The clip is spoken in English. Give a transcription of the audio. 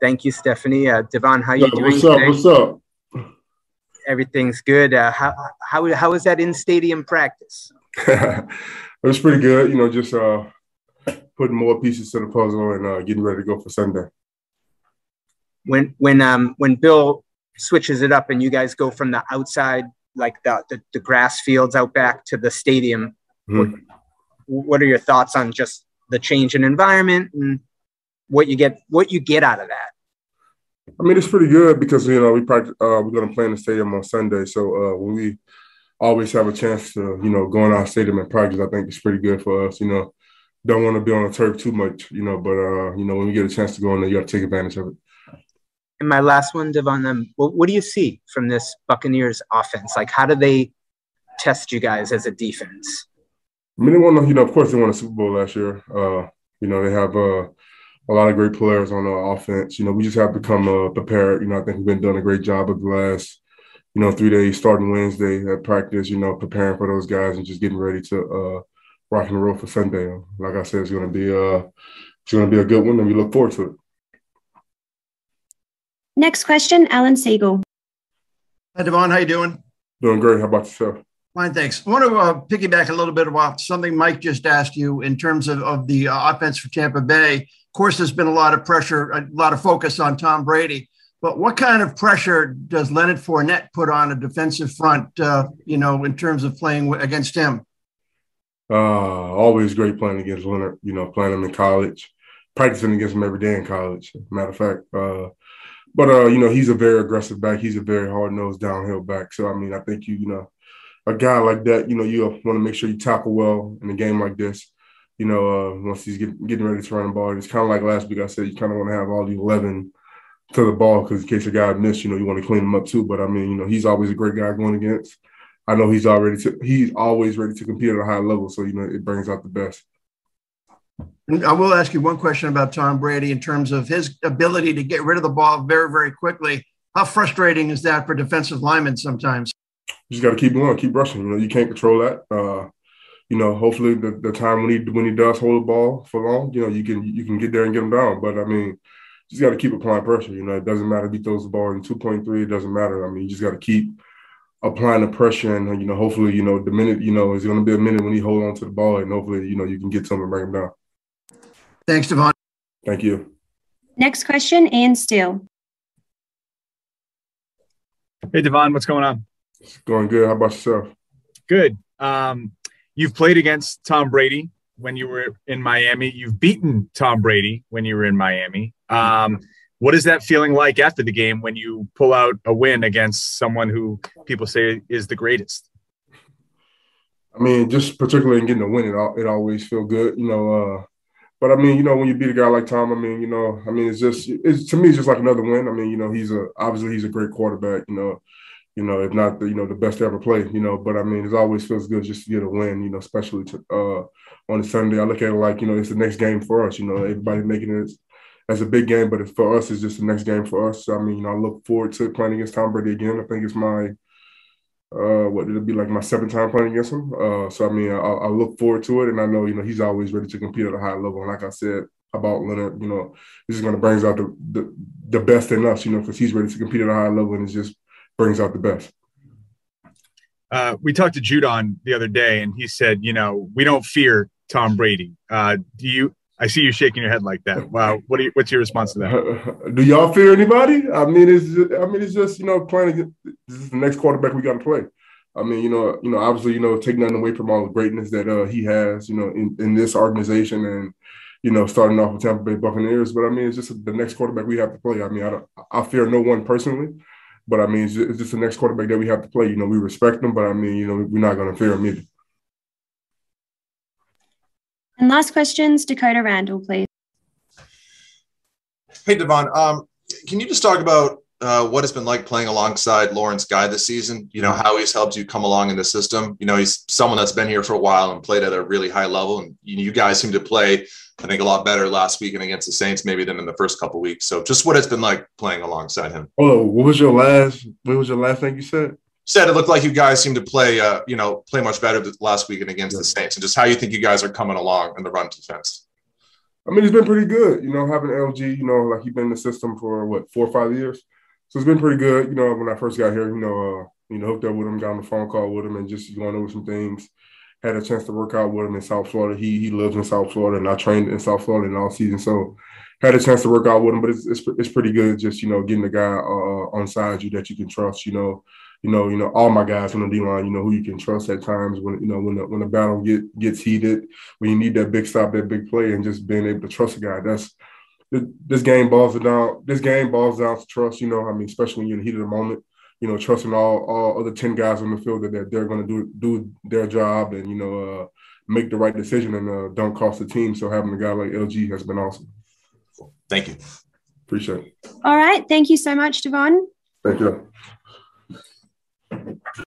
Thank you, Stephanie. Uh, Devon, how are you doing what's up? today? What's up? Everything's good. Uh, how how how was that in stadium practice? it was pretty good. You know, just uh, putting more pieces to the puzzle and uh, getting ready to go for Sunday. When when um when Bill switches it up and you guys go from the outside, like the the, the grass fields out back to the stadium, Mhm. what are your thoughts on just the change in environment and what you get what you get out of that? I mean, it's pretty good because you know we practice. Uh, we're gonna play in the stadium on Sunday, so uh, when we always have a chance to, you know, go in our stadium and practice, I think it's pretty good for us. You know, don't want to be on the turf too much, you know, but uh, you know, when you get a chance to go in there, you got to take advantage of it. And my last one, Devon, um, what, what do you see from this Buccaneers offense? Like, how do they test you guys as a defense? I mean, they won, you know, of course, they won a Super Bowl last year. Uh, you know, they have uh, a lot of great players on the offense. You know, we just have to come uh, prepared. You know, I think we've been doing a great job of the last, you know, three days starting Wednesday at practice, you know, preparing for those guys and just getting ready to uh, rock and roll for Sunday. Like I said, it's going to be uh, it's going to be a good one, and we look forward to it. Next question, Alan Siegel. Hi, Devon. How you doing? Doing great. How about yourself? Fine, thanks. I want to uh, piggyback a little bit about something Mike just asked you in terms of, of the uh, offense for Tampa Bay. Of course, there's been a lot of pressure, a lot of focus on Tom Brady. But what kind of pressure does Leonard Fournette put on a defensive front, uh, you know, in terms of playing against him? Uh, always great playing against Leonard. You know, playing him in college, practicing against him every day in college. Matter of fact, uh, but uh, you know, he's a very aggressive back. He's a very hard nosed downhill back. So I mean, I think you, you know, a guy like that, you know, you want to make sure you tackle well in a game like this. You know, uh, once he's get, getting ready to run the ball, it's kind of like last week. I said you kind of want to have all the eleven to the ball because in case a guy missed, you know, you want to clean him up too. But I mean, you know, he's always a great guy going against. I know he's already to, he's always ready to compete at a high level. So you know, it brings out the best. I will ask you one question about Tom Brady in terms of his ability to get rid of the ball very, very quickly. How frustrating is that for defensive linemen sometimes? You just got to keep going, keep rushing. You know, you can't control that. Uh, you know, hopefully the, the time when he when he does hold the ball for long, you know, you can you can get there and get him down. But I mean, you just got to keep applying pressure. You know, it doesn't matter if he throws the ball in two point three. It doesn't matter. I mean, you just got to keep applying the pressure, and you know, hopefully, you know, the minute you know, it's going to be a minute when he hold on to the ball, and hopefully, you know, you can get to him and bring him down. Thanks, Devon. Thank you. Next question, Ian Steele. Hey, Devon, what's going on? It's going good. How about yourself? Good. Um, you've played against Tom Brady when you were in Miami. You've beaten Tom Brady when you were in Miami. Um, what is that feeling like after the game when you pull out a win against someone who people say is the greatest? I mean, just particularly in getting a win, it, it always feel good, you know. Uh, but I mean, you know, when you beat a guy like Tom, I mean, you know, I mean, it's just, it's to me, it's just like another win. I mean, you know, he's a obviously he's a great quarterback, you know, you know, if not the you know the best ever play, you know. But I mean, it always feels good just to get a win, you know, especially to, uh, on a Sunday. I look at it like you know, it's the next game for us. You know, everybody making it as a big game, but it's, for us, it's just the next game for us. So, I mean, you know, I look forward to playing against Tom Brady again. I think it's my uh, what did it be like my seventh time playing against him? Uh, so I mean, I, I look forward to it, and I know you know he's always ready to compete at a high level. And like I said about Leonard, you know, this is going to bring out the, the the best in us, you know, because he's ready to compete at a high level, and it just brings out the best. Uh, we talked to Judon the other day, and he said, you know, we don't fear Tom Brady. Uh, do you? I see you shaking your head like that. Wow. What you, what's your response to that? Do y'all fear anybody? I mean, it's just, I mean, it's just you know playing. This is the next quarterback we got to play. I mean, you know, you know, obviously, you know, take nothing away from all the greatness that uh, he has, you know, in, in this organization and, you know, starting off with Tampa Bay Buccaneers. But I mean, it's just the next quarterback we have to play. I mean, I, don't, I fear no one personally, but I mean, it's just, it's just the next quarterback that we have to play. You know, we respect them, but I mean, you know, we're not going to fear him either. And last questions, Dakota Randall, please. Hey, Devon, um, can you just talk about uh, what it's been like playing alongside Lawrence Guy this season? You know, how he's helped you come along in the system. You know, he's someone that's been here for a while and played at a really high level. And you, guys seem to play, I think, a lot better last weekend against the Saints, maybe than in the first couple weeks. So just what it's been like playing alongside him. Oh, what was your last? What was your last thing you said? Said it looked like you guys seem to play, uh, you know, play much better last weekend against Yeah. the Saints, and just how you think you guys are coming along in the run defense. I mean, he's been pretty good. You know, having LG. You know, like he's been in the system for what four or five years, so it's been pretty good. You know, when I first got here, you know, uh, you know, hooked up with him, got on the phone call with him, and just going over some things. Had a chance to work out with him in South Florida. He he lives in South Florida, and I trained in South Florida in all season. So had a chance to work out with him, but it's it's, it's pretty good. Just you know, getting the guy uh, on side you that you can trust. You know, you know, you know, all my guys on the D line, you know, who you can trust at times when you know when the when the battle get gets heated, when you need that big stop, that big play, and just being able to trust a guy. That's this game boils down. This game boils down to trust. You know, I mean, especially when you're in the heat of the moment. You know, trusting all all other ten guys on the field that they're, they're going to do do their job and you know uh, make the right decision and uh, don't cost the team. So having a guy like LG has been awesome. Thank you. Appreciate it. All right. Thank you so much, Devon. Thank you.